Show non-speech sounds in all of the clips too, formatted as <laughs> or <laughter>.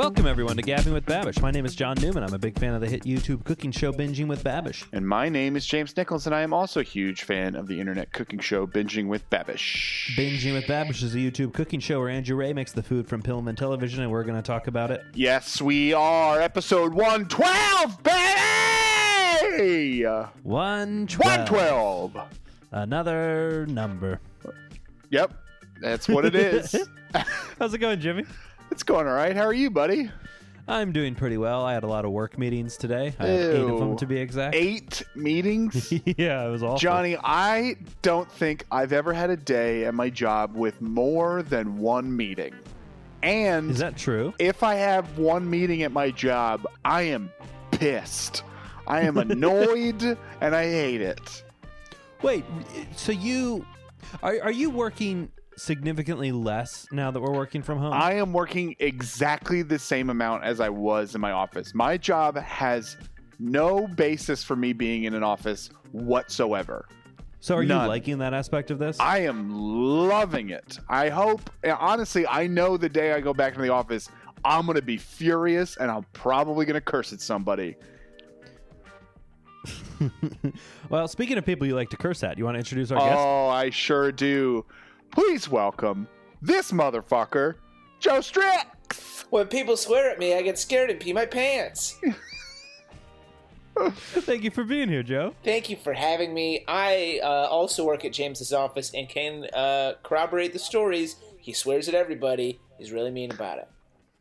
Welcome, everyone, to Gabbing with Babish. My name is John Newman. I'm a big fan of the hit YouTube cooking show Binging with Babish. And my name is James Nichols, and I am also a huge fan of the internet cooking show Binging with Babish. Binging with Babish is a YouTube cooking show where Andrew Rea makes the food from Pillman Television, and we're going to talk about it. Yes, we are. Episode 112, baby! 112. 112. Another number. Yep, that's what it is. <laughs> How's it going, Jimmy? It's going all right. How are you, buddy? I'm doing pretty well. I had a lot of work meetings today. I eight of them to be exact. Eight meetings? <laughs> yeah, it was awful. Johnny, I don't think I've ever had a day at my job with more than one meeting. And Is that true? if I have one meeting at my job, I am pissed. I am <laughs> annoyed and I hate it. Wait, so you are are you working significantly less now that we're working from home? I am working exactly the same amount as I was in my office. My job has no basis for me being in an office whatsoever. so are you liking that aspect of this? I am loving it. I hope, honestly, I know the day I go back to the office, I'm going to be furious and I'm probably going to curse at somebody. <laughs> well, speaking of people you like to curse at, you want to introduce our guest? Oh, I sure do. Please welcome this motherfucker, Joe Strix. When people swear at me, I get scared and pee my pants. <laughs> Thank you for being here, Joe. Thank you for having me. I uh, also work at James's office and can uh, corroborate the stories. He swears at everybody. He's really mean about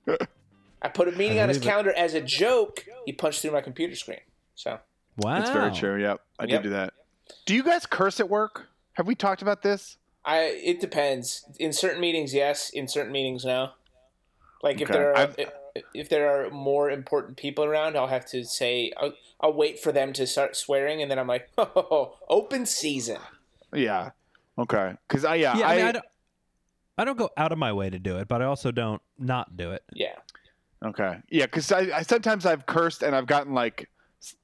it. <laughs> I put a meeting on his believe it. calendar as a joke. He punched through my computer screen. So Wow, That's very true. Yep, I Yep. did do that. Do you guys curse at work? Have we talked about this? I it depends. In certain meetings, yes. In certain meetings, no. Like if there are if, if there are more important people around, I'll have to say I'll, I'll wait for them to start swearing, and then I'm like, <laughs> oh, open season. Yeah. Okay. Because I yeah, Yeah, I, I, mean, I don't. I don't go out of my way to do it, but I also don't not do it. Yeah. okay yeah because I, I sometimes I've cursed and I've gotten like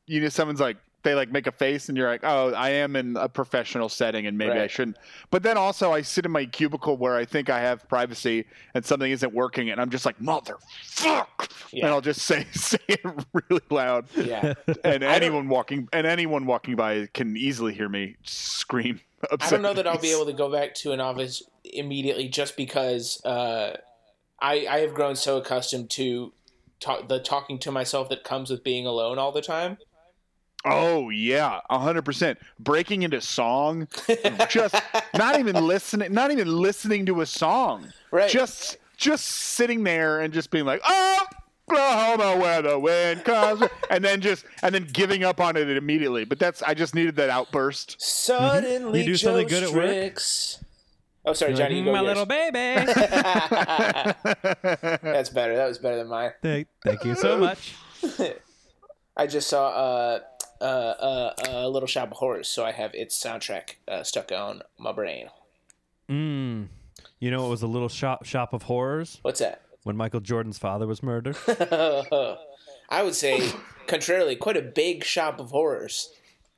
you know someone's like they like make a face and you're like oh I am in a professional setting and maybe I shouldn't but then also I sit in my cubicle where I think I have privacy and something isn't working and I'm just like motherfuck and I'll just <laughs> say say it really loud Yeah. <laughs> and anyone walking and anyone walking by can easily hear me scream. <laughs> I don't know that I'll be able to go back to an office immediately just because uh, I I have grown so accustomed to talk, the talking to myself that comes with being alone all the time. Oh yeah, hundred percent. Breaking into song, just <laughs> not even listening, not even listening to a song. Right. Just just sitting there and just being like, oh. Oklahoma, where the wind comes, and then just and then giving up on it immediately. But that's I just needed that outburst. Suddenly, You do Joe something good at work? Oh, sorry, You're like, Johnny. you go my yours. little baby. <laughs> That's better. That was better than mine. thank, thank you so much. <laughs> I just saw uh, uh, uh, a Little Shop of Horrors, so I have its soundtrack uh, stuck on my brain. Mm. You know, it was a little shop shop of horrors What's that? when Michael Jordan's father was murdered. <laughs> I would say, contrarily, quite a big shop of horrors.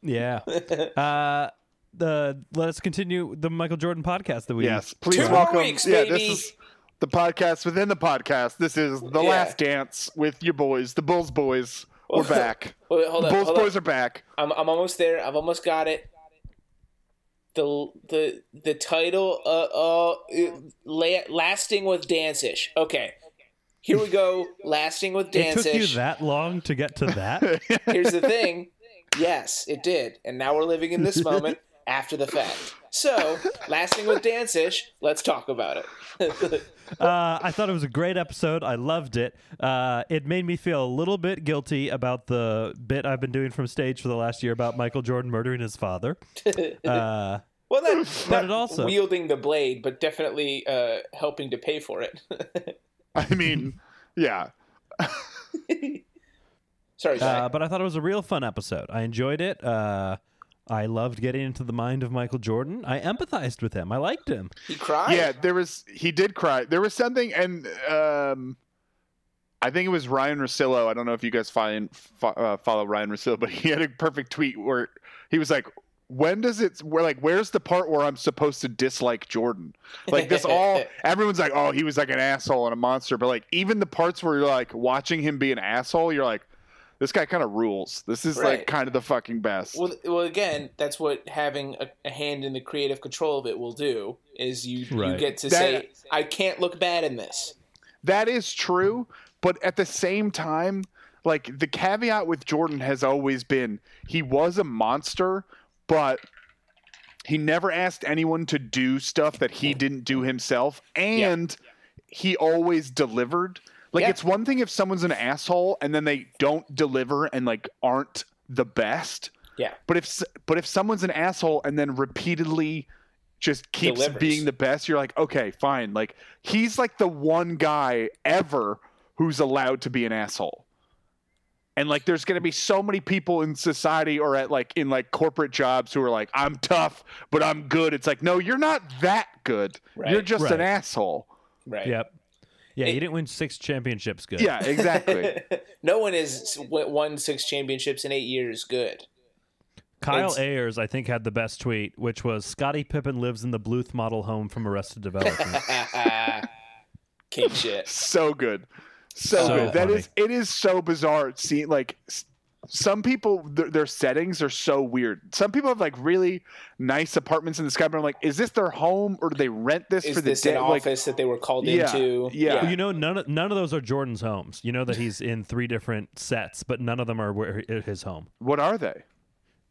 yeah. <laughs> Uh, the let's continue the Michael Jordan podcast that we Yes, please Two welcome. weeks, yeah, baby. this is the podcast within the podcast. This is the Yeah. last dance with your boys, the Bulls boys. We're <laughs> back. Wait, hold the up, Bulls hold boys up. are back. I'm, I'm almost there. I've almost got it. The the the title uh uh la- lasting with Dancish. Okay. Here we go. <laughs> Lasting with danceish. It took you that long to get to that. <laughs> Here's the thing. Yes, it did. And now we're living in this moment after the fact. So, <laughs> last thing with Dancish, let's talk about it. <laughs> Uh, I thought it was a great episode. I loved it. Uh, it made me feel a little bit guilty about the bit I've been doing from stage for the last year about Michael Jordan murdering his father. <laughs> Uh, well, not, But not it also- wielding the blade, but definitely uh, helping to pay for it. I mean, yeah. Sorry, uh, but I thought it was a real fun episode. I enjoyed it. I loved getting into the mind of Michael Jordan. I empathized with him. I liked him. he cried. Yeah, there was he did cry. There was something, and um, I think it was Ryan Rosillo. I don't know if you guys find, fo- uh, follow Ryan Rosillo, but <laughs> he had a perfect tweet where he was like, when does it where like where's the part where I'm supposed to dislike Jordan? Like this <laughs> all everyone's like, oh, he was like an asshole and a monster, but like even the parts where you're like watching him be an asshole, you're like, this guy kind of rules. This is Right. like kind of the fucking best. Well, well, again, that's what having a, a hand in the creative control of it will do. Is you you get to That- say, I can't look bad in this. That is true, but at the same time, like the caveat with Jordan has always been he was a monster, but he never asked anyone to do stuff that he didn't do himself, and he always delivered. Like Yeah. it's one thing if someone's an asshole and then they don't deliver and like aren't the best, Yeah, but if but if someone's an asshole and then repeatedly just keeps Delivers. being the best, you're like, okay, fine. Like he's like the one guy ever who's allowed to be an asshole. And like there's gonna be so many people in society or at like in like corporate jobs who are like, I'm tough, but I'm good. It's like, no, you're not that good. Right. You're just Right. an asshole. right. Yep. Yeah, It- you didn't win six championships. Good. Yeah, exactly. <laughs> no one has won six championships in eight years. Good. Kyle It's- Ayers, I think, had the best tweet, which was Scottie Pippen lives in the Bluth model home from Arrested Development. <laughs> King shit. so good so, So good That funny. is it is so bizarre seeing like s- some people their, their settings are so weird some people have like really nice apartments in the sky but i'm like is this their home or do they rent this Is for the this day an like office that they were called Yeah, into? yeah. you know, none of, none of those are Jordan's homes. You know that he's in three different sets, but none of them are where his home. what are they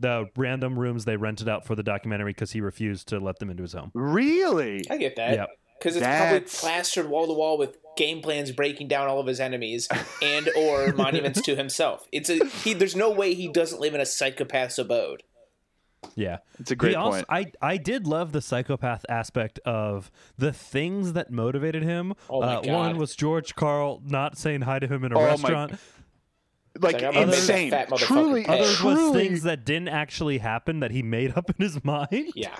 The random rooms they rented out for the documentary because he refused to let them into his home. really I get that. Yep. Because it's That's- probably plastered wall to wall with game plans breaking down all of his enemies and or <laughs> monuments to himself. It's a he. There's no way he doesn't live in a psychopath's abode. Yeah, It's a great He also- point. I I did love the psychopath aspect of the things that motivated him. Oh uh, One was George Karl not saying hi to him in a Oh my- restaurant. like like, I'm gonna make that insane fat motherfucker truly pay. Others was truly things that didn't actually happen that he made up in his <laughs> mind. Yeah.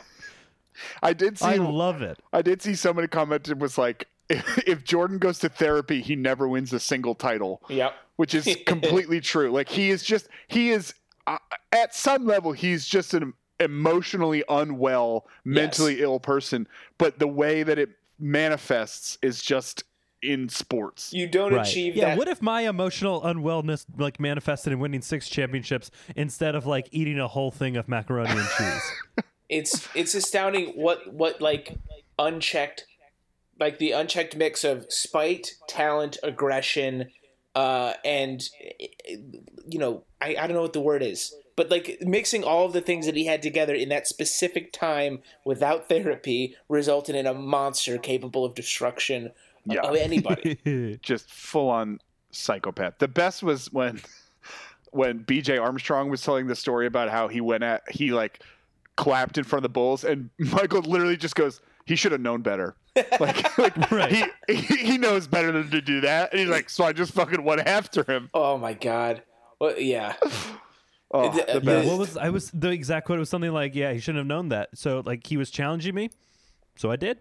I did see I love it. I did see somebody commented was like <laughs> if jordan goes to therapy he never wins a single title Yep. which is <laughs> completely true. Like he is just he is uh, at some level he's just an emotionally unwell, mentally ill person, but the way that it manifests is just in sports. You don't Right. achieve yeah. that. What if my emotional unwellness like manifested in winning six championships instead of like eating a whole thing of macaroni and cheese? <laughs> it's it's astounding what what like unchecked like the unchecked mix of spite talent aggression uh and you know i i don't know what the word is but like mixing all of the things that he had together in that specific time without therapy resulted in a monster capable of destruction Yeah. of anybody <laughs> Just full on psychopath. The best was when <laughs> when BJ Armstrong was telling the story about how he went at he like clapped in front of the Bulls and <laughs> Michael literally just goes he should have known better. Like, <laughs> like <laughs> Right. he, he he knows better than to do that. And he's like, so I just fucking went after him. oh my god well, yeah Oh, The- the the- best. Yeah, what was I was the exact quote was something like, "Yeah, he shouldn't have known that." So like he was challenging me, so I did.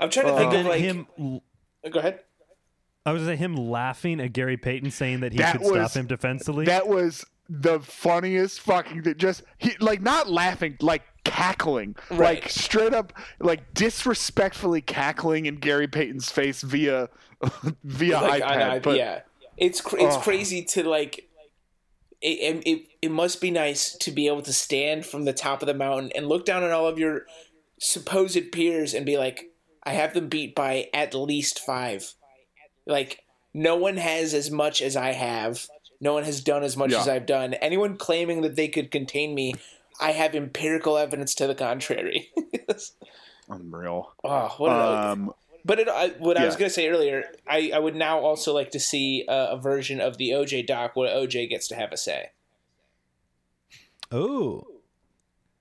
i'm trying to Uh, think And of like him, go ahead I was gonna him laughing at Gary Payton saying that he That could was- stop him defensively. That was the funniest fucking thing. Just he like not laughing, like cackling, Right. like straight up, like disrespectfully cackling in Gary Payton's face via <laughs> via like, iPad. i- but yeah, it's cr- it's Oh. crazy to like. It, it it must be nice to be able to stand from the top of the mountain and look down on all of your supposed peers and be like, I have them beat by at least five. Like no one has as much as I have. No one has done as much Yeah. as I've done. Anyone claiming that they could contain me, I have empirical evidence to the contrary. <laughs> unreal. oh, what Um, but it, I, what I was going to say earlier, I, I would now also like to see a, a version of the OJ doc where OJ gets to have a say. oh,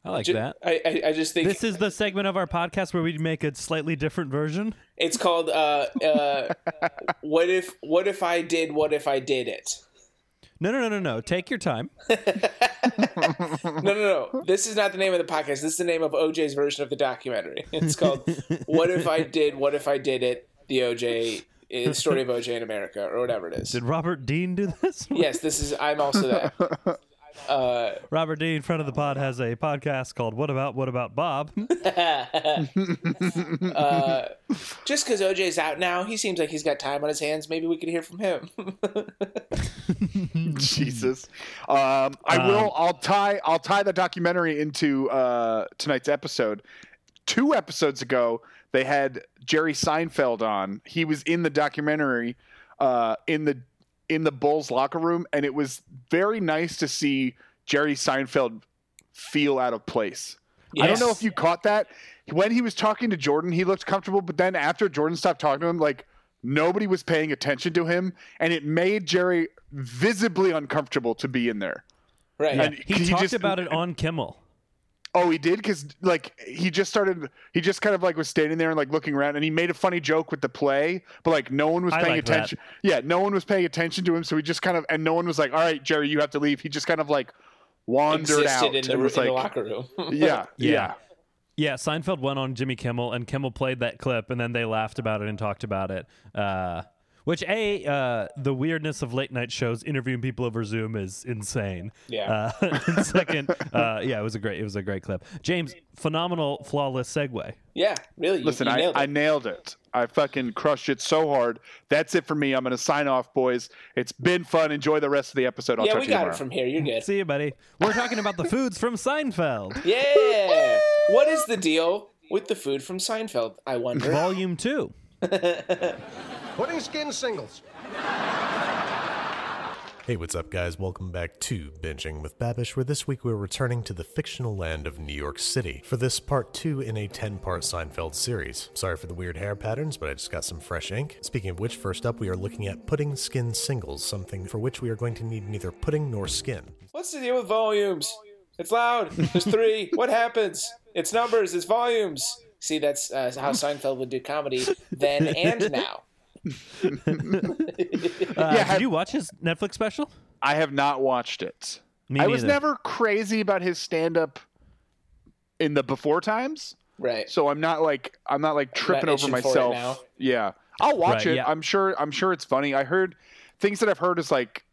I like Ju- that. I, I, I just think This is the segment of our podcast where we make a slightly different version. it's called uh, uh, <laughs> "What if What if I did What if I did it." No, no, no, no, no. Take your time. <laughs> No, no, no. This is not the name of the podcast. This is the name of OJ's version of the documentary. <laughs> It's called "What if I did What if I did it." The OJ uh, story of OJ in America, or whatever it is. Did Robert Dean do this? Yes, this is. I'm also that. <laughs> Uh, Robert D in front of the pod has a podcast called What About What About Bob? <laughs> uh, just because OJ's out now, he seems like he's got time on his hands. Maybe we could hear from him. <laughs> <laughs> Jesus. Um, I Um, will. I'll tie. I'll tie the documentary into uh, tonight's episode. Two episodes ago, they had Jerry Seinfeld on. He was in the documentary, uh, in the in the Bulls locker room, and it was very nice to see Jerry Seinfeld feel out of place. I don't know if you caught that. When he was talking to Jordan, he looked comfortable, but then after Jordan stopped talking to him, like nobody was paying attention to him, and it made Jerry visibly uncomfortable to be in there. right. Yeah, he, he talked just- about it <laughs> on Kimmel. Oh, he did because like he just started. He just kind of like was standing there and like looking around, and he made a funny joke with the play, but like no one was I paying like that. attention. Yeah, no one was paying attention to him, so he just kind of and no one was like, "All right, Jerry, you have to leave." He just kind of like wandered Existed out in the, and was in the like, locker room. <laughs> "Yeah, Yeah. yeah." Yeah, Seinfeld went on Jimmy Kimmel, and Kimmel played that clip, and then they laughed about it and talked about it. Uh, which a uh, the weirdness of late night shows interviewing people over Zoom is insane. Yeah. Uh, <laughs> <laughs> second, uh, yeah, it was a great it was a great clip. James, phenomenal, flawless segue. yeah, really. You, Listen, you I, nailed it. I nailed it. I fucking crushed it so hard. That's it for me. I'm going to sign off, boys. It's been fun. Enjoy the rest of the episode. I'll yeah, talk we to you got tomorrow. it from here. You're good. See you, buddy. We're talking about the foods from Seinfeld, <laughs> Yeah. what is the deal with the food from Seinfeld? I wonder. Volume Two. Pudding skin singles. Hey, what's up, guys? Welcome back to Binging with Babish, where this week we're returning to the fictional land of New York City for this part two in a 10 part Seinfeld series. Sorry for the weird hair patterns, but I just got some fresh ink. Speaking of which, first up, we are looking at pudding skin singles, something for which we are going to need neither pudding nor skin. What's the deal with volumes? It's loud. There's three. <laughs> what happens? It's numbers. It's volumes. See, that's uh, how Seinfeld would do comedy then and now. <laughs> Uh, have- did you watch his Netflix special? I have not watched it. Me I was never crazy about his stand up in the before times. Right. So I'm not like I'm not like tripping over itching for it myself. Yeah, I'll watch Right, it. yeah. I'm sure. I'm sure it's funny. I heard things that I've heard is like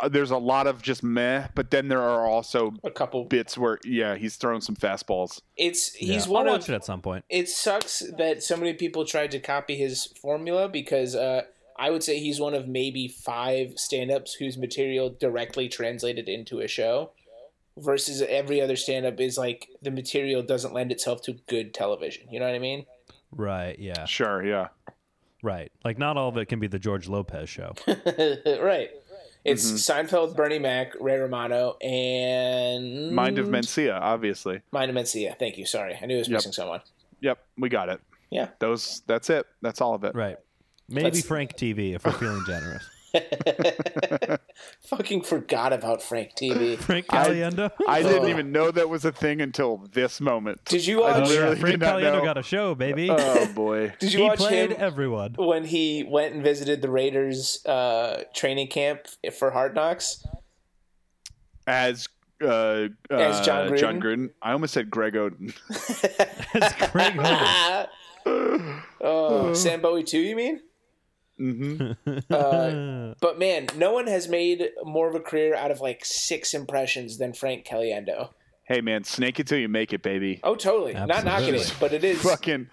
uh, there's a lot of just meh, but then there are also A couple. bits where yeah he's thrown some fastballs. It's Yeah. he's I'll one watch of it at some point. it sucks that so many people tried to copy his formula because uh, I would say he's one of maybe five stand-ups whose material directly translated into a show versus every other stand-up is like the material doesn't lend itself to good television. You know what I mean? Right. Yeah. Sure, yeah. Right. Like not all of it can be the George Lopez show. <laughs> right. It's Mm-hmm. Seinfeld, Bernie Mac, Ray Romano, and Mind of Mencia, obviously. Mind of Mencia. Thank you. Sorry, I knew I was Yep. missing someone. Yep, we got it. Yeah. Those. That's it. That's all of it. Right. Maybe Let's- Frank TV if we're feeling generous. <laughs> Fucking forgot about Frank TV. Frank I- Caliendo. I didn't Oh. even know that was a thing until this moment. Did you I Oh, watch? yeah. Frank did Caliendo got a show, baby. Oh boy. <laughs> Did you he watch played him everyone. when he went and visited the Raiders uh, training camp for Hard Knocks? As uh, As uh, Jon Gruden? Gruden. I almost said Greg Oden. It's Craig Holmes. oh, Sam Bowie too? You mean? Hmm <laughs> Uh, but man, no one has made more of a career out of like six impressions than Frank Caliendo. Hey man, snake it till you make it, baby. Oh, totally. Not knocking it, but it is. Fucking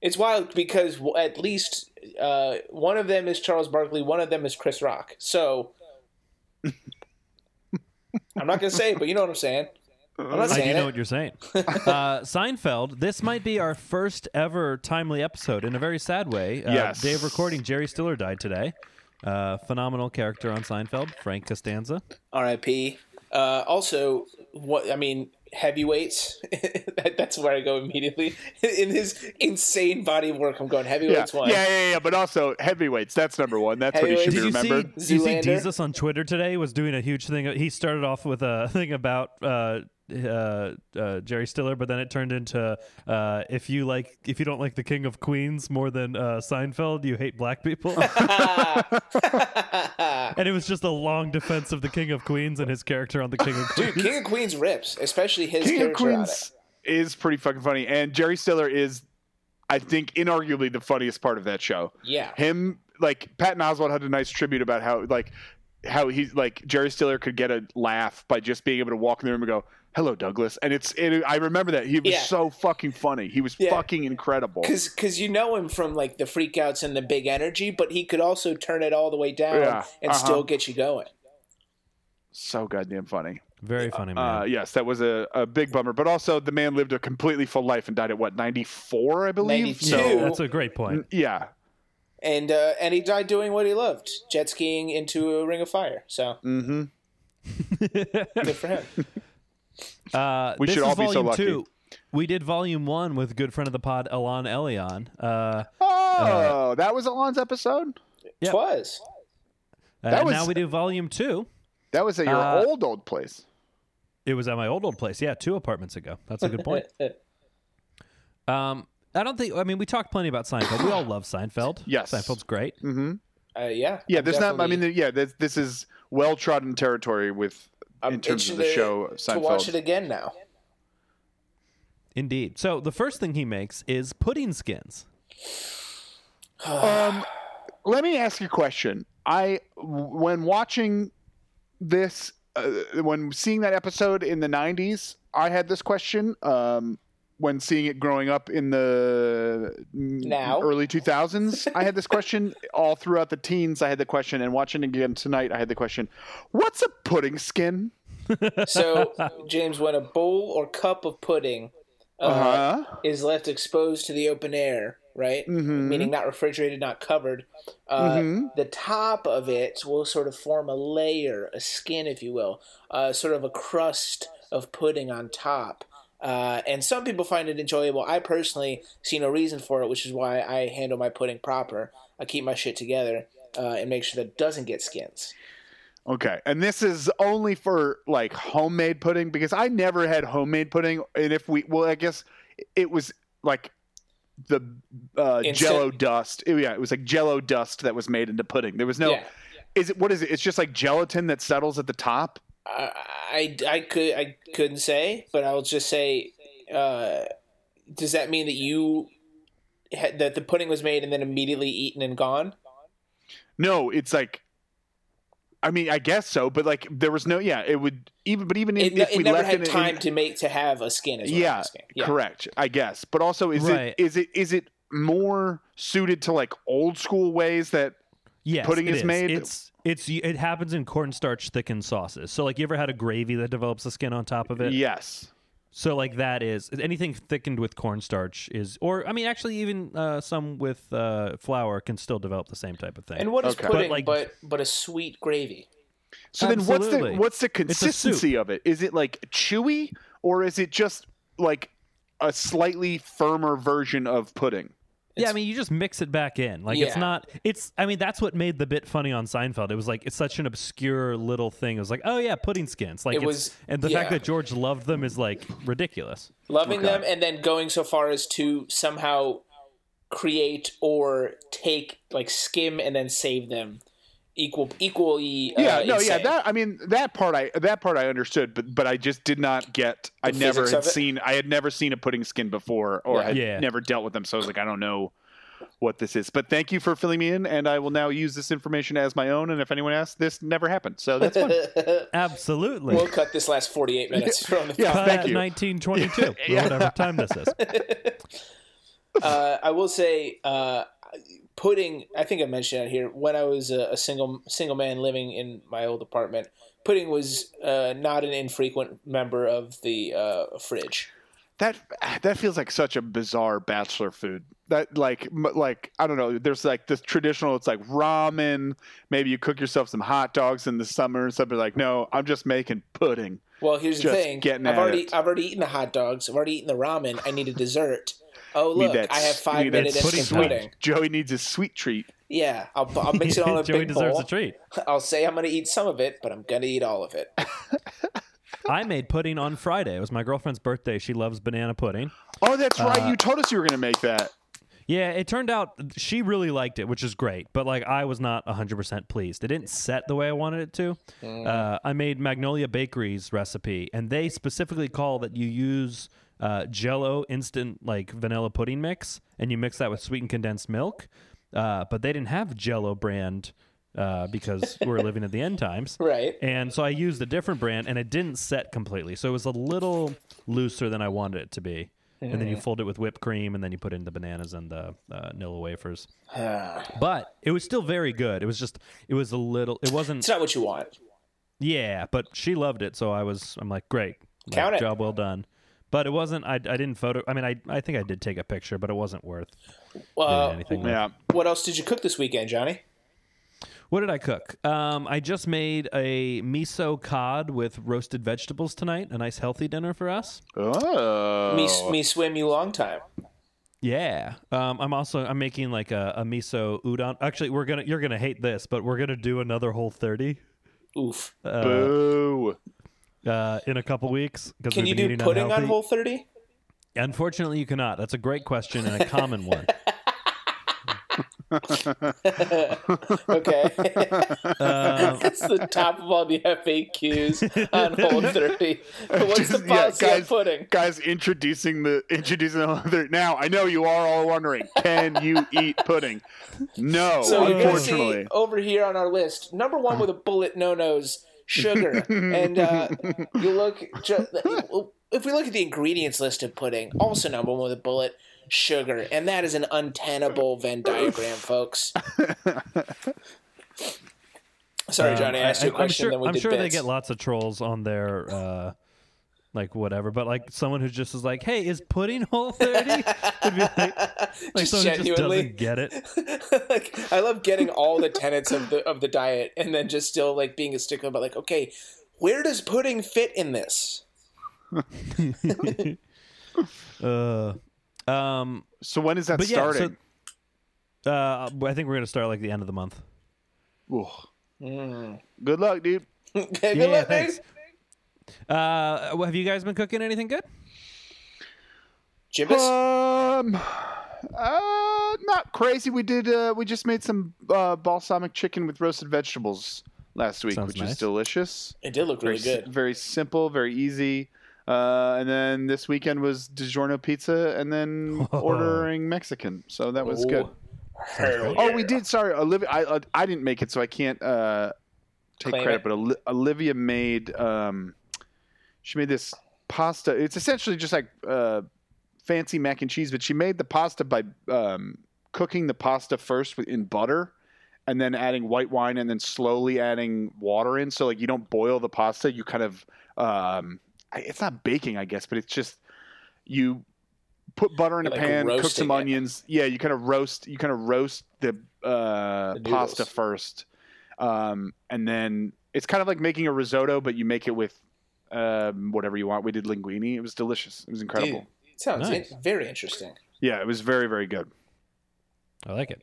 It's wild because at least uh, one of them is Charles Barkley, one of them is Chris Rock. So <laughs> I'm not gonna say it, but you know what I'm saying. I'm not I saying do know it. what you're saying. <laughs> Uh, Seinfeld. This might be our first ever timely episode in a very sad way. Uh, Yes. Day of recording. Jerry Stiller died today. Uh, phenomenal character on Seinfeld, Frank Costanza. R.I.P. Uh, also, what I mean, heavyweights. <laughs> that, that's where I go immediately. <laughs> In his insane body of work, I'm going yeah. heavyweights yeah, one. yeah, yeah, yeah. But also heavyweights. That's number one. That's what he should Heavyweights. be Did you remembered. see? Did you see Zoolander? Jesus on Twitter today was doing a huge thing. He started off with a thing about uh, uh, uh, Jerry Stiller, but then it turned into uh, if you like if you don't like the King of Queens more than uh, Seinfeld, you hate black people. <laughs> and it was just a long defense of the King of Queens and his character on the King of Queens. <laughs> Dude, King of Queens rips, especially his King of character on. Queens is pretty fucking funny, and Jerry Stiller is, I think, inarguably the funniest part of that show. Yeah. Him, like Patton Oswalt had a nice tribute about how like how he's like Jerry Stiller could get a laugh by just being able to walk in the room and go, "Hello, Douglas," and it's it, I remember that he was Yeah. so fucking funny. He was Yeah. fucking incredible. Cause, cause you know him from like the freakouts and the big energy, but he could also turn it all the way down Yeah, and uh-huh. still get you going. So goddamn funny. Very funny man. Uh, yes, that was a, a big bummer. But also, the man lived a completely full life and died at what ninety four, I believe. 92. So That's a great point. yeah, And uh, and he died doing what he loved, jet skiing into a ring of fire. So mm-hmm. good for him. <laughs> Uh, We this should is all be so volume lucky. Two. We did volume one with good friend of the pod, Alon Elion. Uh, Oh, that was Alon's episode. Yep. Twas. and That was- now we do volume two. That was at your Uh, old old place. It was at my old old place. Yeah, two apartments ago. That's a good point. <laughs> Um, I don't think. I mean, we talked plenty about Seinfeld. We all love Seinfeld. <laughs> Yes. Seinfeld's great. hmm Uh, yeah. Yeah, I'm there's not. I mean, yeah, this, this is well trodden territory with I'm in terms of the to- show to watch it again now. Indeed. So the first thing he makes is pudding skins. <sighs> Um, let me ask you a question. I when watching this, uh, when seeing that episode in the '90s, I had this question. Um, when seeing it growing up in the Now? early 2000s, I had this question <laughs> all throughout the teens. I had the question, and watching again tonight, I had the question: What's a pudding skin? <laughs> So, James, when a bowl or cup of pudding uh, Uh-huh. is left exposed to the open air, right? Mhm. Meaning not refrigerated, not covered. Uh, Mhm. The top of it will sort of form a layer, a skin, if you will, uh, sort of a crust of pudding on top. Uh, and some people find it enjoyable. I personally see no reason for it, which is why I handle my pudding proper. I keep my shit together uh, and make sure that it doesn't get skins. Okay, and this is only for like homemade pudding because I never had homemade pudding, and if we, well, I guess it was like the uh, Jello dust. Oh, yeah, it was like Jello dust that was made into pudding. There was no. Yeah. Is it what is it? It's just like gelatin that settles at the top. I, I, I could I couldn't say, but I will just say, uh, does that mean that you had, that the pudding was made and then immediately eaten and gone? No, it's like. I mean, I guess so, but like there was no. Yeah, it would even, but even It, if it we never left had it in- time to make to have a skin. Is what I'm yeah, correct. I guess, but also is Right. it is it is it more suited to like old school ways that Yes, Pudding it is made- It's it's it happens in cornstarch thickened sauces. So like you ever had a gravy that develops a skin on top of it? yes. So like that is anything thickened with cornstarch is, or I mean, actually even uh, some with uh, flour can still develop the same type of thing. And what is Okay. pudding But, but, like- but a sweet gravy? So then, what's the what's the consistency of it? Is it like chewy, or is it just like a slightly firmer version of pudding? Yeah, I mean, you just mix it back in. Like it's Yeah. not. It's. I mean, that's what made the bit funny on Seinfeld. It was like it's such an obscure little thing. It was like, oh yeah, pudding skins. Like It it's, was- and the fact yeah. that George loved them is like ridiculous. Loving them and then going so far as to somehow create or take like skim and then save them equal equally. Uh, yeah, no, yeah. That I mean, that part I that part I understood, but but I just did not get. I never had seen. I had never seen a pudding skin before, or Yeah. had Yeah. never dealt with them. So I was like, I don't know what this is. But thank you for filling me in, and I will now use this information as my own. And if anyone asks, this never happened, so that's fun. <laughs> Absolutely. we'll cut this last forty-eight minutes from the. Yeah, Cut thank you. 1922, <laughs> Yeah. whatever time this is. <laughs> uh, I will say, uh, pudding. I think I mentioned it here. When I was a, a single single man living in my old apartment, pudding was uh, not an infrequent member of the uh, fridge. that that feels like such a bizarre bachelor food. That like m- like I don't know. There's like this traditional. It's like ramen. Maybe you cook yourself some hot dogs in the summer and stuff. But like, no, I'm just making pudding. Well, here's the thing. getting I've at already it. I've already eaten the hot dogs. I've already eaten the ramen. I need a dessert. Oh look, that I have five need that minute pudding instant time. pudding. Joey needs a sweet treat. Yeah, I'll, I'll mix it on <laughs> a Joey big deserves bowl. a treat. <laughs> I'll say I'm going to eat some of it, but I'm going to eat all of it. <laughs> I made pudding on Friday. It was my girlfriend's birthday. She loves banana pudding. Oh, that's right. Uh, you told us you were going to make that. Yeah, it turned out she really liked it, which is great. But like, I was not 100% pleased. It didn't set the way I wanted it to. Uh, I made Magnolia Bakery's recipe, and they specifically call that you use uh, Jello instant like vanilla pudding mix, and you mix that with sweetened condensed milk. Uh, but they didn't have Jello brand uh, because <laughs> we're living at the end times. Right. And so I used a different brand, and it didn't set completely, so it was a little looser than I wanted it to be. And then you Mm-hmm. fold it with whipped cream, and then you put in the bananas and the uh, Nilla wafers. Ah. But it was still very good. It was just, it was a little, it wasn't It's not what you want. yeah, but she loved it, so I was I'm like, great, Like, Count it. job well done. But it wasn't. I, I didn't photo. I mean, I I think I did take a picture, but it wasn't worth doing Uh, anything. with. Yeah. what else did you cook this weekend, Johnny? What did I cook? Um, I just made a miso cod with roasted vegetables tonight. A nice healthy dinner for us. Oh. Me, me swim you long time. Yeah. Um, I'm also I'm making like a, a miso udon. Actually, we're gonna you're gonna hate this, but we're gonna do another whole thirty Oof. Boo. Uh, in a couple weeks. Because Can you do pudding on Whole 30? Unfortunately, you cannot. That's a great question and a common one. <laughs> Okay. Um, That's the top of all the FAQs on Whole <laughs> 30. What's Just- the policy on guys, pudding? guys introducing the introducing the other now i know you are all wondering can you eat pudding no So you're see unfortunately over here on our list, number one with a bullet no nose, sugar, and uh, <laughs> you look. If we look at the ingredients list of pudding, also number one with a bullet, sugar, and that is an untenable Venn diagram, folks. Sorry, Johnny. I asked you a Um, question. I'm sure, I'm sure they get lots of trolls on their uh, like whatever, but like someone who just is like, "Hey, is pudding whole 30? Would be like, <laughs> like Just someone who just genuinely. doesn't get it. <laughs> like I love getting all the tenets of the of the diet and then just still like being a stickler about like, okay, where does pudding fit in this? <laughs> Uh, um, so when is that but yeah, so- starting uh, I think we're gonna start like the end of the month. Ooh. good luck dude Okay, good Yeah, luck, thanks. Dude. Uh, have you guys been cooking anything good? Jibbus? um uh not crazy we did uh we just made some uh balsamic chicken with roasted vegetables last week Sounds which nice. is delicious it did look really very, si- good. very simple, very easy. Uh, and then this weekend was DiGiorno pizza, and then <laughs> ordering Mexican. So that was good. Hell Oh, yeah. we did. Sorry, Olivia. I I, I didn't make it, so I can't uh, take Claim credit. it. But Olivia made. Um, she made this pasta. It's essentially just like uh, fancy mac and cheese, but she made the pasta by um, cooking the pasta first in butter. And then adding white wine, and then slowly adding water in. So like you don't boil the pasta, you kind of um, it's not baking, I guess, but it's just you put butter in You're, a like, pan, cook some it. onions. Yeah, you kind of roast. You kind of roast the, uh, The pasta first, um, and then it's kind of like making a risotto, but you make it with um, whatever you want. We did linguine. It was delicious. It was incredible. Dude, it sounds Nice. in- very interesting. Yeah, it was very very good. I like it.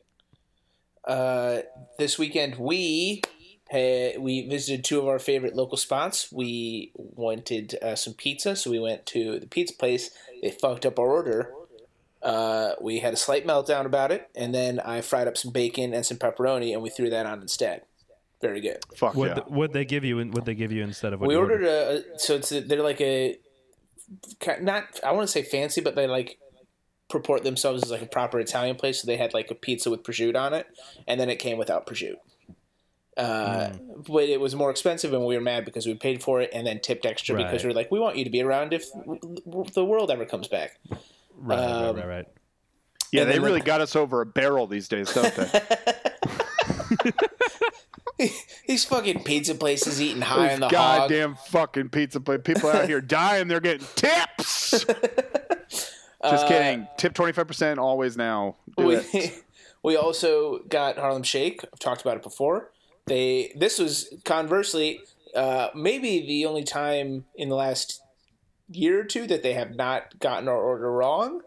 Uh, this weekend we had, we visited two of our favorite local spots. We wanted uh, some pizza, so we went to the pizza place. They fucked up our order. Uh, we had a slight meltdown about it, and then I fried up some bacon and some pepperoni, and we threw that on instead. Very good. Fuck What yeah. the, what they give you? What they give you instead of what we you ordered a, a so it's a, they're like a not I want to say fancy, but they like purport themselves as like a proper Italian place. So they had like a pizza with prosciutto on it, and then it came without prosciutto. Uh, Hmm. But it was more expensive, and we were mad because we paid for it and then tipped extra because we were like, we want you to be around if the world ever comes back. right, um, right, right, right. yeah, they really the- got us over a barrel these days, don't they? <laughs> <laughs> <laughs> These fucking pizza places eating high on Those the hog. goddamn fucking pizza place. People out here <laughs> dying. They're getting tips. <laughs> Just kidding. Tip twenty five percent always now. Do we, it. we also got Harlem Shake. I've talked about it before. They this was conversely uh, maybe the only time in the last year or two that they have not gotten our order wrong,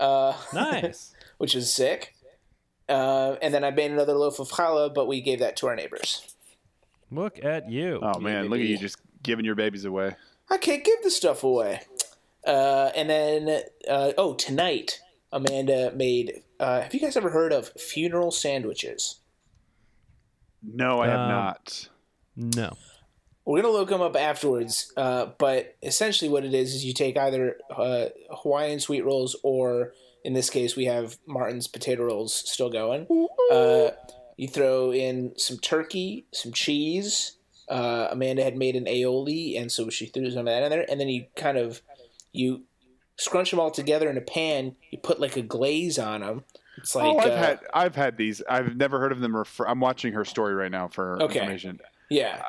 uh, Nice. which is sick. Uh, and then I made another loaf of challah, but we gave that to our neighbors. Look at you. Oh man, look at you just giving your babies away. I can't give the stuff away. Uh, and then, uh, oh, tonight Amanda made. Uh, have you guys ever heard of funeral sandwiches? No, I have Um, not. No. We're gonna look them up afterwards, uh, but essentially what it is is you take either uh, Hawaiian sweet rolls or, in this case, we have Martin's potato rolls still going. Uh, You throw in some turkey, some cheese. Uh, Amanda had made an aioli, and so she threw some of that in there. And then you kind of you scrunch them all together in a pan. You put like a glaze on them. It's like oh, I've uh, had I've had these. I've never heard of them. Refer- I'm watching her story right now for Okay. information. yeah.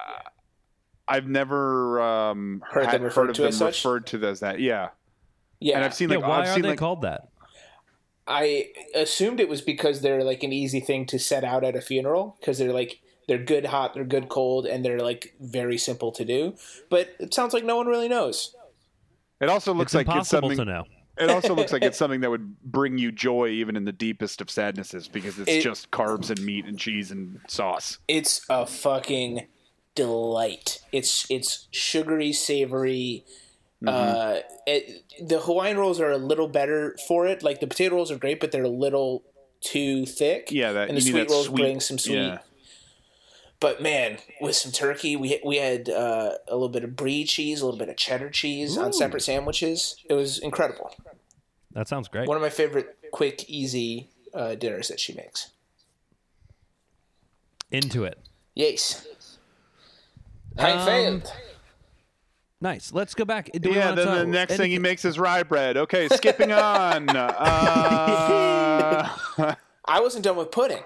I've never um, Heard had- them referred of to them as referred to as that. Yeah, Yeah, and I've seen Yeah, like why I've are seen they like called that? I assumed it was because they're like an easy thing to set out at a funeral because they're like they're good hot, they're good cold, and they're like very simple to do. But it sounds like no one really knows. it also looks It's like it's something. to know. It also looks like it's <laughs> something that would bring you joy even in the deepest of sadnesses because it's It- just carbs and meat and cheese and sauce. It's a fucking delight. It's it's sugary, savory. Uh, it, the Hawaiian rolls are a little better for it. Like the potato rolls are great, but they're a little too thick. Yeah, that and the sweet rolls sweet. bring some sweet. Yeah. But man, with some turkey, we we had uh, a little bit of brie cheese, a little bit of cheddar cheese on separate sandwiches. It was incredible. That sounds great. One of my favorite quick, easy uh, dinners that she makes. Into it. Yes. Hein Um, failed. Nice. Let's go back. Do Yeah, then the next thing he makes is rye bread. Okay, skipping <laughs> on. Uh, <laughs> I wasn't done with pudding.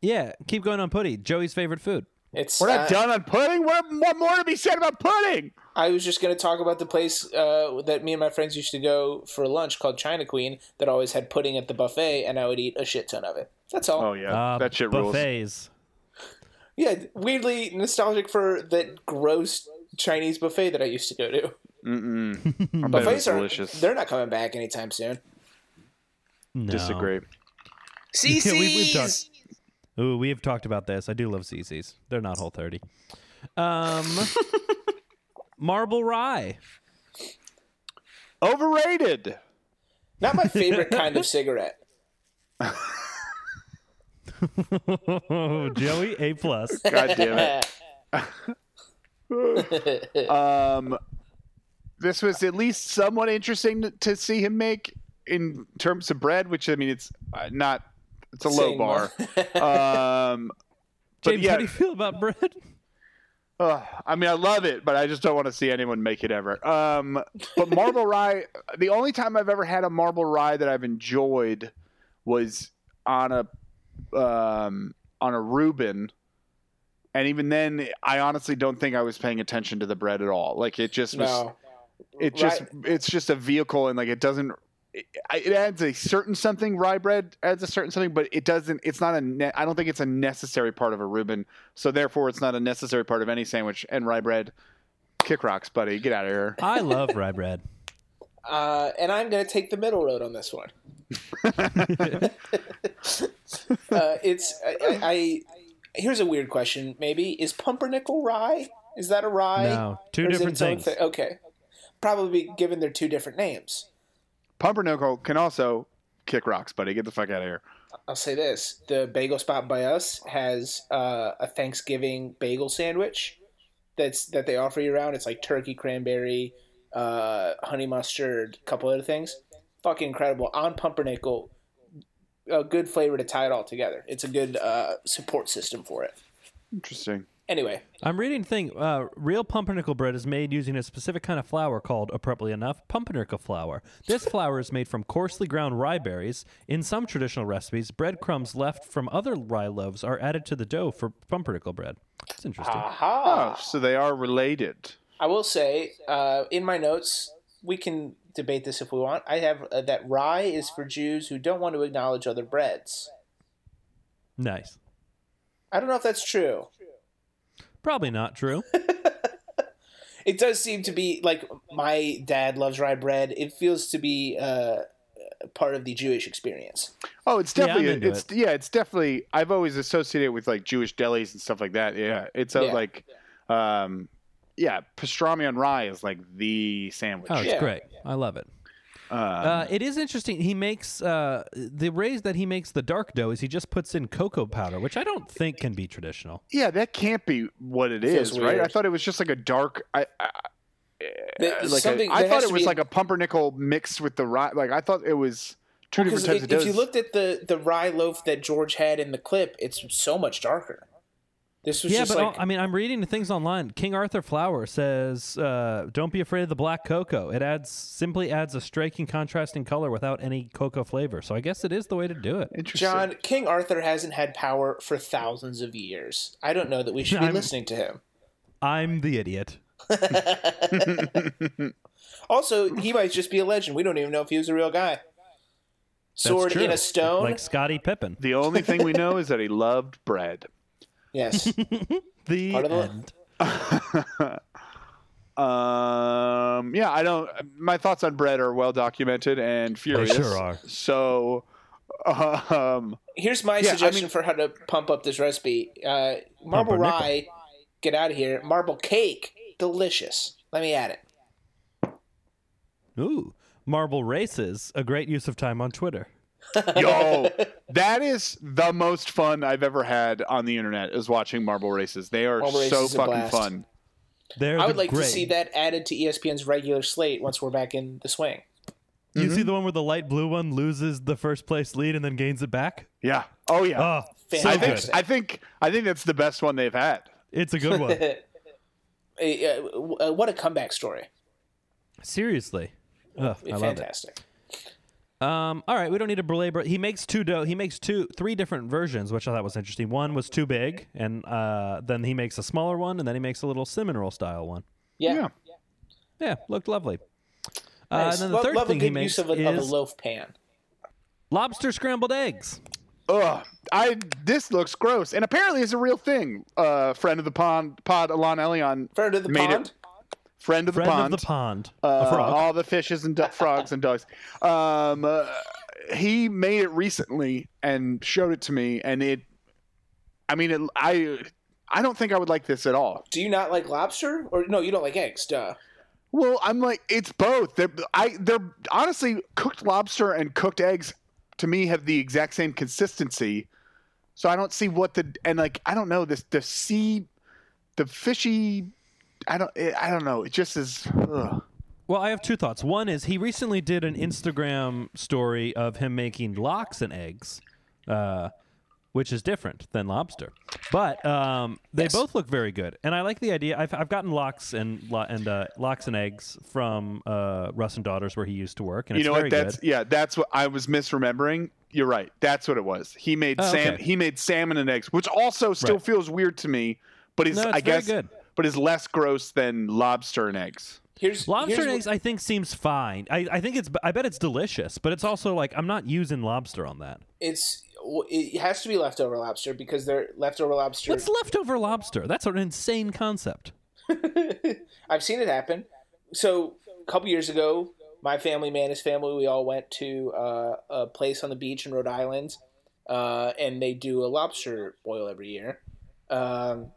Yeah, keep going on putty. Joey's favorite food. It's we're not uh, done on pudding. What, what more to be said about pudding? I was just going to talk about the place uh, that me and my friends used to go for lunch called China Queen that always had pudding at the buffet, and I would eat a shit ton of it. That's all. Oh yeah, Uh, that shit rules. buffets. Yeah, weirdly nostalgic for that gross Chinese buffet that I used to go to. Mm-mm. I bet it was Buffets are delicious. they're not coming back anytime soon. No. Disagree. CC's. <laughs> we- we've talked- Ooh, we have talked about this. I do love CC's. They're not whole 30. Um, <laughs> Marble Rye. Overrated. Not my favorite kind of <laughs> cigarette. Oh, <laughs> Joey, A plus. <laughs> God damn it. <laughs> Um, this was at least somewhat interesting to, to see him make in terms of bread, which I mean, it's uh, not. It's a low Saying bar. Um, but James, yeah, how do you feel about bread? Ugh, I mean, I love it, but I just don't want to see anyone make it ever. Um, but marble rye, the only time I've ever had a marble rye that I've enjoyed was on a um, on a Reuben, and even then, I honestly don't think I was paying attention to the bread at all. Like it just was. no. It just Rye- it's just a vehicle, and like it doesn't. It, it adds a certain something. Rye bread adds a certain something, but it doesn't. It's not a. Ne- I don't think it's a necessary part of a Reuben. So therefore, it's not a necessary part of any sandwich. And rye bread, kick rocks, buddy. Get out of here. I love rye bread. Uh, and I'm going to take the middle road on this one. Uh, it's I, I, I. Here's a weird question. Maybe is pumpernickel rye? Is that a rye? No, two Or different things. thi- okay, probably given they're two different names. Pumpernickel can also kick rocks, buddy. Get the fuck out of here. I'll say this: the bagel spot by us has uh, a Thanksgiving bagel sandwich that's that they offer you around. It's like turkey, cranberry, uh, honey mustard, a couple other things. Fucking incredible on pumpernickel. A good flavor to tie it all together. It's a good uh, support system for it. Interesting. Anyway, I'm reading thing. Uh, real pumpernickel bread is made using a specific kind of flour called, appropriately enough, pumpernickel flour. This <laughs> flour is made from coarsely ground rye berries. In some traditional recipes, breadcrumbs left from other rye loaves are added to the dough for pumpernickel bread. That's interesting. aha! Oh, so they are related. I will say, uh, in my notes, we can debate this if we want. I have uh, that rye is for Jews who don't want to acknowledge other breads. Nice. I don't know if that's true. Probably not true. <laughs> It does seem to be like my dad loves rye bread. It feels to be uh, part of the Jewish experience. Oh, it's definitely into it's yeah, it's definitely I've always associated it with like Jewish delis and stuff like that. Yeah. It's a, Yeah. like um yeah, pastrami on rye is like the sandwich. Oh, it's Yeah. great. I love it. Um, Uh, it is interesting. He makes uh, the ways that he makes the dark dough is he just puts in cocoa powder, which I don't think can be traditional. yeah, that can't be what it Feels is, right? I thought it was just like a dark I, I The- like a, something- I thought it was be- like a pumpernickel mixed with the rye. Like I thought it was two Because different types if, of if you looked at the the rye loaf that George had in the clip, it's so much darker. This was Yeah, just but like I mean, I'm reading the things online. King Arthur Flour says, uh, "Don't be afraid of the black cocoa. It adds simply adds a striking, contrasting color without any cocoa flavor. So I guess it is the way to do it." Interesting. John King Arthur hasn't had power for thousands of years. I don't know that we should be <laughs> I'm- listening to him. I'm the idiot. <laughs> <laughs> Also, he might just be a legend. We don't even know if he was a real guy. Sword in a stone. like Scottie Pippen. The only thing we know is that he loved bread. Yes. <laughs> The Part of the- end. <laughs> Um, yeah, I don't. My thoughts on bread are well documented and furious. They sure are. So, um, Here's my Yeah, I suggestion mean- for how to pump up this recipe. Uh, marble Pumpernickel. rye, get out of here. Marble cake, delicious. Let me add it. Ooh, marble races, a great use of time on Twitter. <laughs> yo, that is the most fun I've ever had on the internet. Is watching marble races. They are Marble so races is a fucking fun. They're I would like great. to see that added to ESPN's regular slate once we're back in the swing. You Mm-hmm. see the one where the light blue one loses the first place lead and then gains it back? Yeah. Oh yeah. Oh, so I think good. I think I think that's the best one they've had. It's a good one. <laughs> Uh, uh, what a comeback story! Seriously. Ugh, I love it. Fantastic. Um, all right, we don't need to belabor. He makes two dough. He makes two, three different versions, which I thought was interesting. One was too big, and uh, then he makes a smaller one, and then he makes a little cinnamon roll style one. Yeah. Yeah. Yeah, looked lovely. Uh, and then the Lo- third love thing a good he makes use of a, of a loaf pan. lobster scrambled eggs. Ugh, I this looks gross, and apparently it's a real thing. Uh, friend of the pond, pod Alon Elion, Friend of the made pond. it. Friend of the Friend pond, of the pond. uh, a frog. all the fishes and du- frogs and dogs. Um, uh, he made it recently and showed it to me, and it. I mean, it, I, I don't think I would like this at all. Do you not like lobster? Or no, you don't like eggs. Duh. Well, I'm like, it's both. They're, I, they're honestly cooked lobster and cooked eggs to me have the exact same consistency. So I don't see what the and like I don't know this the sea, the fishy. I don't it, I don't know. It just is. Ugh. Well, I have two thoughts. One is he recently did an Instagram story of him making lox and eggs, uh, which is different than lobster. But um, they Yes. both look very good, and I like the idea. I've, I've gotten lox and and uh, lox and eggs from uh, Russ and Daughters where he used to work, and You know what? That's good. yeah. That's what I was misremembering. You're right. That's what it was. He made Oh, sam. okay. He made salmon and eggs, which also still Right. feels weird to me, but is No, it's I very guess good. But is less gross than lobster and eggs. Here's Lobster here's and what- eggs, I think, seems fine. I, I think it's. I bet it's delicious, but it's also like I'm not using lobster on that. It's it has to be leftover lobster because they're leftover lobster. What's leftover lobster? That's an insane concept. <laughs> I've seen it happen. So a couple years ago, my family, man, his family, we all went to uh, a place on the beach in Rhode Island, uh, and they do a lobster boil every year. Um,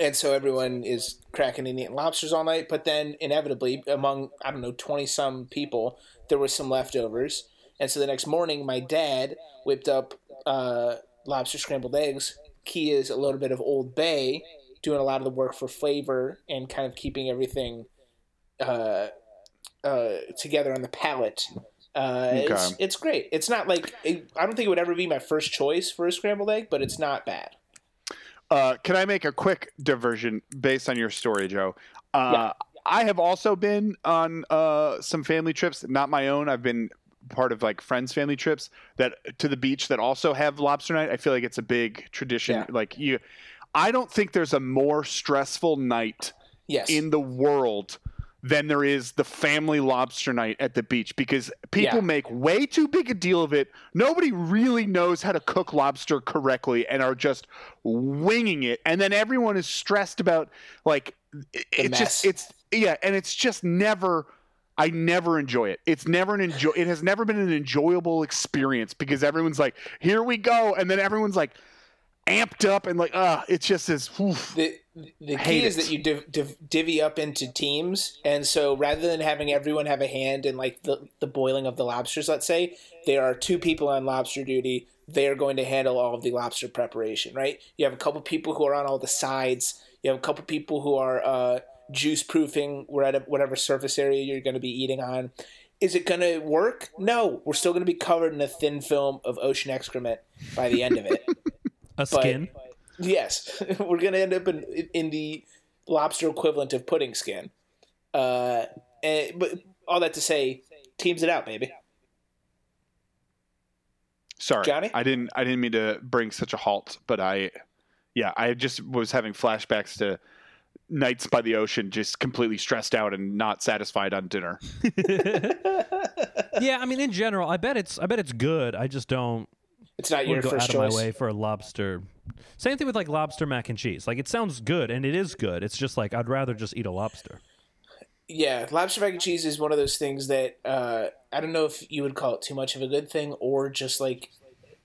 and so everyone is cracking and eating lobsters all night. But then inevitably, among I don't know twenty some people, there was some leftovers. And so the next morning, my dad whipped up uh, lobster scrambled eggs. Key is a little bit of Old Bay, doing a lot of the work for flavor and kind of keeping everything uh, uh, together on the palate. Uh, it's, it's great. It's not like it, I don't think it would ever be my first choice for a scrambled egg, but it's not bad. Uh, can I make a quick diversion based on your story, Joe? Uh, I have also been on uh, some family trips, not my own. I've been part of like friends' family trips that to the beach that also have lobster night. I feel like it's a big tradition. Yeah. Like you, I don't think there's a more stressful night Yes. in the world than there is the family lobster night at the beach because people Yeah. make way too big a deal of it. Nobody really knows how to cook lobster correctly and are just winging it. And then everyone is stressed about like it- it's just it's yeah, and it's just never I never enjoy it. It's never an enjoy. It has never been an enjoyable experience because everyone's like, "Here we go," and then everyone's like amped up and like, "Ah, it's just as." oof. the the key is it. that you div- div- divvy up into teams, and so rather than having everyone have a hand in like the the boiling of the lobsters, let's say there are two people on lobster duty. They are going to handle all of the lobster preparation, right? You have a couple people who are on all the sides. You have a couple people who are uh, juice proofing whatever whatever surface area you're going to be eating on. Is it going to work? No. We're still going to be covered in a thin film of ocean excrement by the end of it. <laughs> A skin. Yes, <laughs> we're going to end up in in the lobster equivalent of pudding skin. Uh, and, but all that to say, teams it out, baby. Sorry, Johnny? I didn't. I didn't mean to bring such a halt, but I, yeah, I just was having flashbacks to nights by the ocean, just completely stressed out and not satisfied on dinner. <laughs> <laughs> yeah, I mean, in general, I bet it's I bet it's good. I just don't It's not your would go first out of choice. my way for a lobster. Same thing with like lobster mac and cheese. Like it sounds good and it is good. It's just like I'd rather just eat a lobster. Yeah, lobster mac and cheese is one of those things that uh, I don't know if you would call it too much of a good thing or just like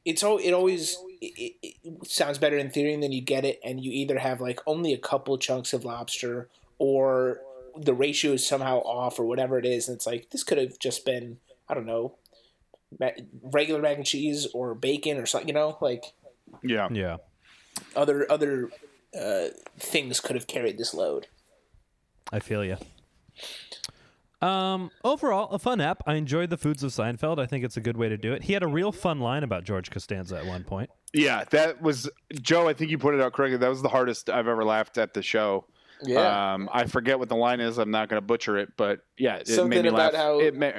it's all it always it, it, it sounds better in theory and then you get it and you either have like only a couple chunks of lobster or the ratio is somehow off or whatever it is and it's like this could have just been I don't know regular mac and cheese or bacon or something you know like Yeah, Yeah. Other other uh, things could have carried this load. I feel you. Um, overall, a fun app. I enjoyed the foods of Seinfeld. I think it's a good way to do it. He had a real fun line about George Costanza at one point. yeah. That was Joe. I think you put it out correctly. That was the hardest I've ever laughed at the show. Um, I forget what the line is. I'm not going to butcher it, but yeah, it Something made me about laugh. how- it ma-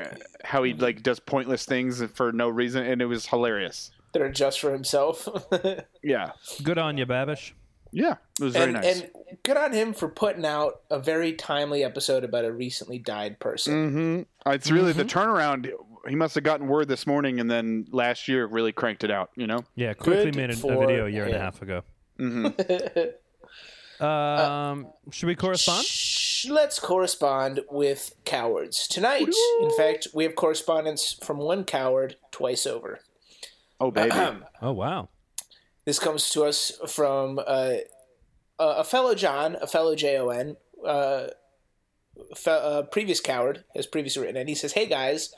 how he like does pointless things for no reason, and it was hilarious. That are just for himself. <laughs> Yeah, Good on you, Babish. yeah, it was very and, nice. and good on him for putting out a very timely episode about a recently died person. hmm It's really the turnaround. He must have gotten word this morning, and then last year really cranked it out. You know. Yeah, quickly Good made a, a video a year and a half ago. Mm-hmm. <laughs> Um, should we correspond? Shh, Let's correspond with cowards tonight. In fact, we have correspondence from one coward twice over. Oh baby. <clears throat> Oh wow. This comes to us from uh, a a fellow John, a fellow J O N, uh, fe- uh, previous coward has previously written, and he says, "Hey guys,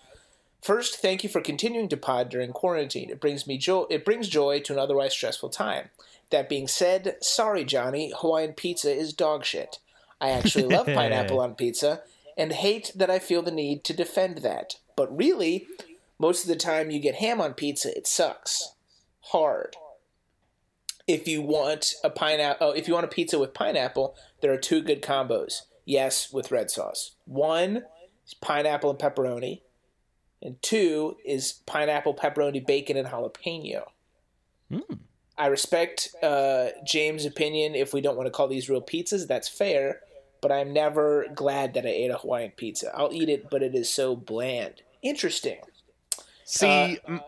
first, thank you for continuing to pod during quarantine. It brings me joy. It brings joy to an otherwise stressful time. That being said, sorry, Johnny, Hawaiian pizza is dog shit. I actually love <laughs> pineapple on pizza, and hate that I feel the need to defend that. But really, most of the time you get ham on pizza, it sucks hard." if you want a pineapple, oh, if you want a pizza with pineapple, there are two good combos. Yes, with red sauce. One is pineapple and pepperoni, and two is pineapple, pepperoni, bacon, and jalapeno. I respect uh, James' opinion. If we don't want to call these real pizzas, that's fair. But I'm never glad that I ate a Hawaiian pizza. I'll eat it, but it is so bland. Interesting. See, Uh, m-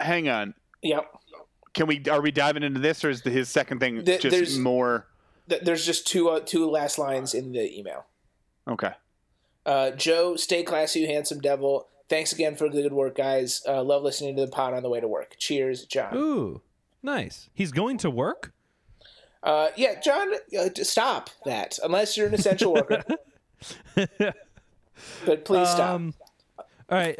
hang on. Yep. Can we? Are we diving into this, or is the, his second thing Th- just there's- more? Th- There's just two uh, two last lines in the email. Okay. Uh, Joe, stay classy, you handsome devil. Thanks again for the good work, guys. Uh, love listening to the pod on the way to work. Cheers, John. Ooh, nice. He's going to work. Uh, yeah, John, uh, stop that. Unless you're an essential worker. <laughs> but please stop. Um, all right.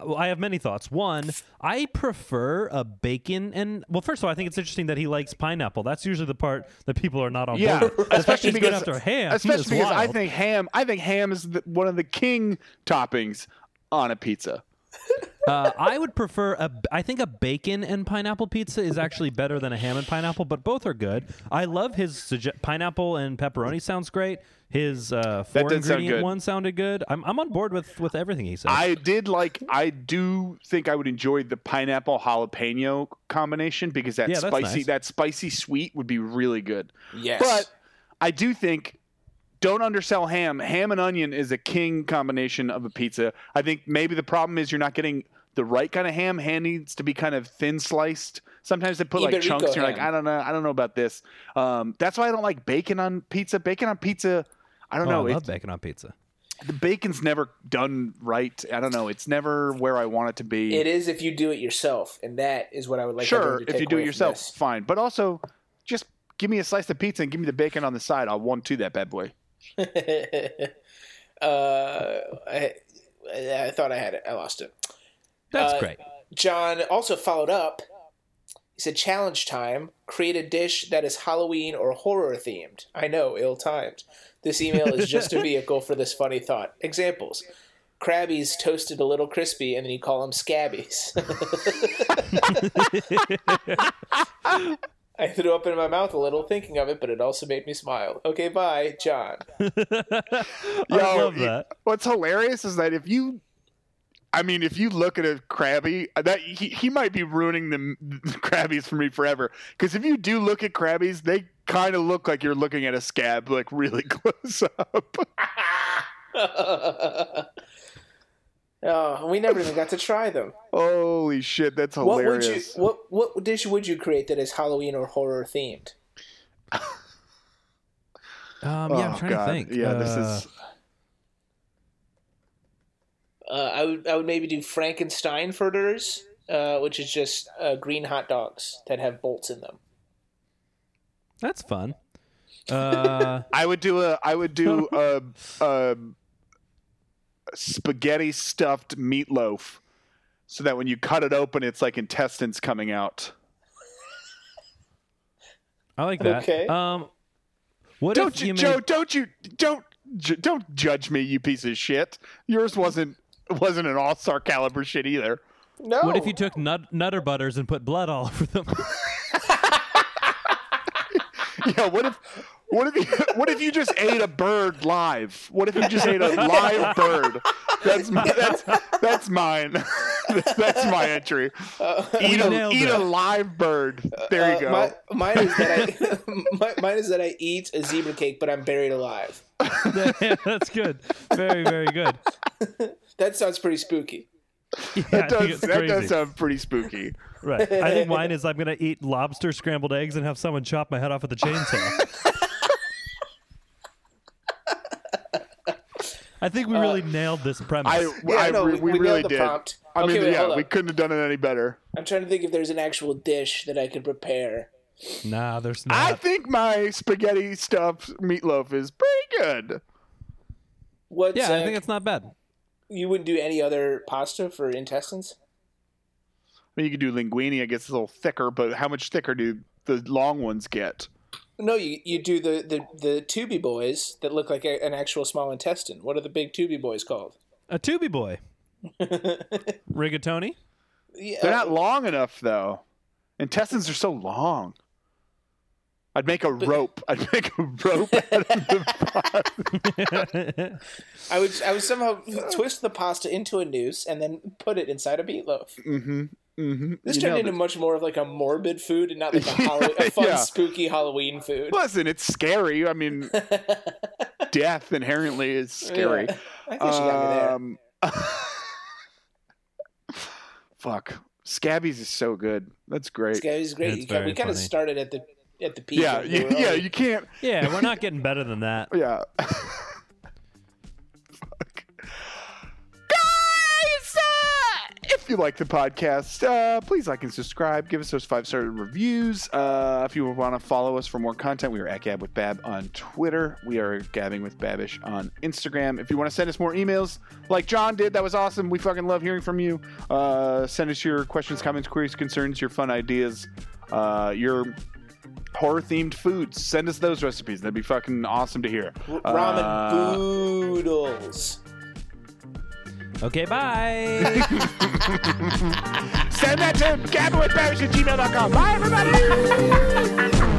Well, I have many thoughts. One, I prefer a bacon and well, first of all, I think it's interesting that he likes pineapple. That's usually the part that people are not on Yeah, board. especially because after ham. especially because I think ham. I think ham is the, one of the king toppings on a pizza. Uh, I would prefer a. I think a bacon and pineapple pizza is actually better than a ham and pineapple, but both are good. I love his sugge- pineapple and pepperoni sounds great. His uh, four did sound ingredient good. one sounded good. I'm I'm on board with with everything he said. I did like. I do think I would enjoy the pineapple jalapeno combination because that Yeah, that's spicy nice. that spicy sweet would be really good. yes. But I do think don't undersell ham. Ham and onion is a king combination of a pizza. I think maybe the problem is you're not getting the right kind of ham. Ham needs to be kind of thin sliced. Sometimes they put like Iberico chunks. And you're like. I don't know, I don't know about this. Um, that's why I don't like bacon on pizza. Bacon on pizza, I don't oh, know. I It- love bacon on pizza. the bacon's never done right. I don't know. It's never where I want it to be. it is if you do it yourself, and that is what I would like. sure, to if you do it yourself, this. fine. But also, just give me a slice of pizza and give me the bacon on the side. I'll one two that bad boy. <laughs> uh, I, I thought I had it. I lost it. That's Uh, great. John also followed up. He said, "Challenge time: create a dish that is Halloween or horror themed." I know, ill-timed. This email is just a <laughs> vehicle for this funny thought. Examples: Krabbies toasted a little crispy, and then you call them Scabbies. <laughs> <laughs> I threw up in my mouth a little thinking of it, but it also made me smile. Okay, bye, John. I love that. What's hilarious is that if you, I mean, if you look at a Krabby, that he, he might be ruining the, the <laughs> Krabbies for me forever. Because if you do look at Krabbies, they kind of look like you're looking at a scab, like really <laughs> close up. <laughs> oh, we never even got to try them. Holy shit, that's What would you? hilarious. What what dish would you create that is Halloween or horror themed? Um, yeah, I'm Oh, trying God. to think. Yeah, this Uh, is. Uh, I would I would maybe do Frankensteinfurters, uh, which is just uh, green hot dogs that have bolts in them. that's fun. <laughs> Uh, I would do a. I would do a, a spaghetti stuffed meatloaf, so that when you cut it open, it's like intestines coming out. I like that. Okay. Um, what Don't if you, you made, Joe? Don't you don't ju- don't judge me, you piece of shit. Yours wasn't <laughs> wasn't an all star caliber shit either. No. What if you took nut, Nutter Butters and put blood all over them? <laughs> <laughs> Yeah. What if what if you, what if you just ate a bird live? What if you just ate a live bird? That's my, that's that's mine. that's my entry. eat a eat it. a live bird. There you Uh, go. my, mine is that I my, mine is that I eat a zebra cake, but I'm buried alive. <laughs> that's good. Very, very good. That sounds pretty spooky. Yeah, that does that crazy. does sound pretty spooky. Right. I think mine is I'm gonna eat lobster scrambled eggs and have someone chop my head off with a chainsaw. <laughs> I think we really uh, nailed this premise. I, Yeah, I no, we- we, we really the did. prompt. I Okay, mean, wait, yeah, we couldn't have done it any better. I'm trying to think if there's an actual dish that I could prepare. Nah, there's not. I think my spaghetti stuffed meatloaf is pretty good. What? yeah, uh, I think it's not bad. you wouldn't do any other pasta for intestines. I mean, you could do linguine. I guess it's a little thicker, but how much thicker do the long ones get? No, you you do the the the tubby boys that look like a, an actual small intestine. What are the big tubby boys called? A tubby boy. <laughs> Rigatoni? Yeah, They're not long enough, though. Intestines are so long. I'd make a rope. I'd make a rope out of the pasta. <laughs> I would I would somehow twist the pasta into a noose and then put it inside a meatloaf. Mm-hmm. Mm-hmm. This turned into much more of like a morbid food and not like a, Hallow- a <laughs> fun, Yeah. spooky Halloween food. Listen, it's scary. I mean, <laughs> death inherently is scary. Yeah. I think she got me there. Um, fuck. Scabbies is so good. That's great. This guy is great. It's got- we kind of started at the at the peak. yeah, of yeah, the yeah. You can't. Yeah, we're not getting better than that. <laughs> Yeah. Fuck. Guys, uh, if you like the podcast, uh, please like and subscribe. Give us those five star reviews. Uh, if you want to follow us for more content, we are at Gab with Bab on Twitter. We are Gabbing with Babish on Instagram. If you want to send us more emails, like John did, that was awesome. We fucking love hearing from you. Uh, send us your questions, comments, queries, concerns, your fun ideas, uh, your horror themed foods. Send us those recipes. That'd be fucking awesome to hear. ramen Uh, boodles. Okay, bye. <laughs> Send that to gabwithbabish at gmail.com. Bye, everybody. <laughs>